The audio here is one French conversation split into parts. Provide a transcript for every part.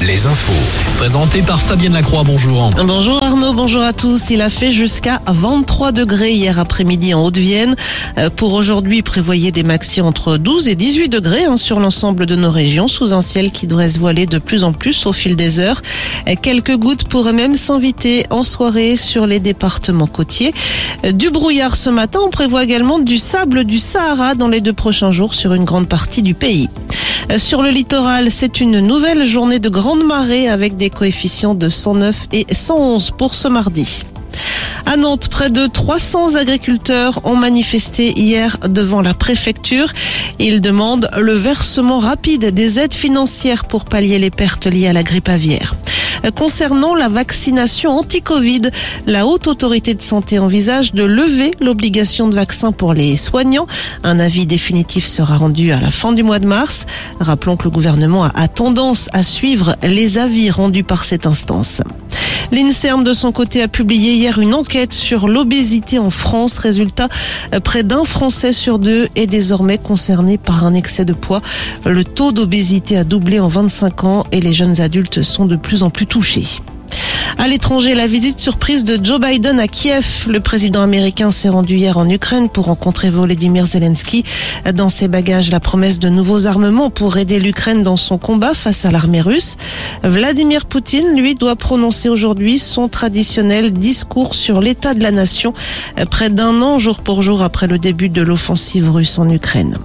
Les infos. Présenté par Fabienne Lacroix, bonjour. Bonjour Arnaud, bonjour à tous. Il a fait jusqu'à 23 degrés hier après-midi en Haute-Vienne. Euh, Pour aujourd'hui, prévoyez des maxi entre 12 et 18 degrés hein, sur l'ensemble de nos régions, sous un ciel qui devrait se voiler de plus en plus au fil des heures. Euh, Quelques gouttes pourraient même s'inviter en soirée sur les départements côtiers. Euh, Du brouillard ce matin, on prévoit également du sable du Sahara dans les deux prochains jours sur une grande partie du pays. Euh, Sur le littoral, c'est une nouvelle journée de grande marée avec des coefficients de 109 et 111 pour ce mardi. À Nantes, près de 300 agriculteurs ont manifesté hier devant la préfecture. Ils demandent le versement rapide des aides financières pour pallier les pertes liées à la grippe aviaire. Euh, Concernant la vaccination anti-Covid, la haute autorité de santé envisage de lever l'obligation de vaccin pour les soignants. Un avis définitif sera rendu à la fin du mois de mars. Rappelons que le gouvernement a- a tendance à suivre les avis rendus par cette instance. L'INSERM, de son côté, a publié hier une enquête sur l'obésité en France. Résultat, euh, près d'un Français sur deux est désormais concerné par un excès de poids. Le taux d'obésité a doublé en 25 ans et les jeunes adultes sont de plus en plus touchés. À l'étranger, la visite surprise de Joe Biden à Kiev. Le président américain s'est rendu hier en Ukraine pour rencontrer Volodymyr Zelensky. Dans ses bagages, la promesse de nouveaux armements pour aider l'Ukraine dans son combat face à l'armée russe. Vladimir Poutine, lui, doit prononcer aujourd'hui son traditionnel discours sur l'état de la nation, près d'un an jour pour jour après le début de l'offensive russe en Ukraine.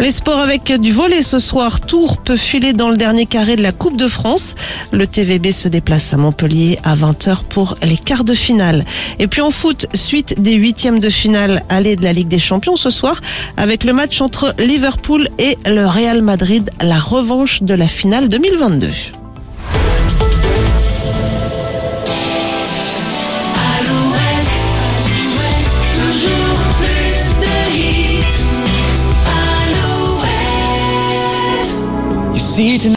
Les sports avec du volet ce soir. Tours peut filer dans le dernier carré de la Coupe de France. Le TVB se déplace à Montpellier à 20h pour les quarts de finale. Et puis en foot, suite des huitièmes de finale aller de la Ligue des Champions ce soir avec le match entre Liverpool et le Real Madrid, la revanche de la finale 2022. eaten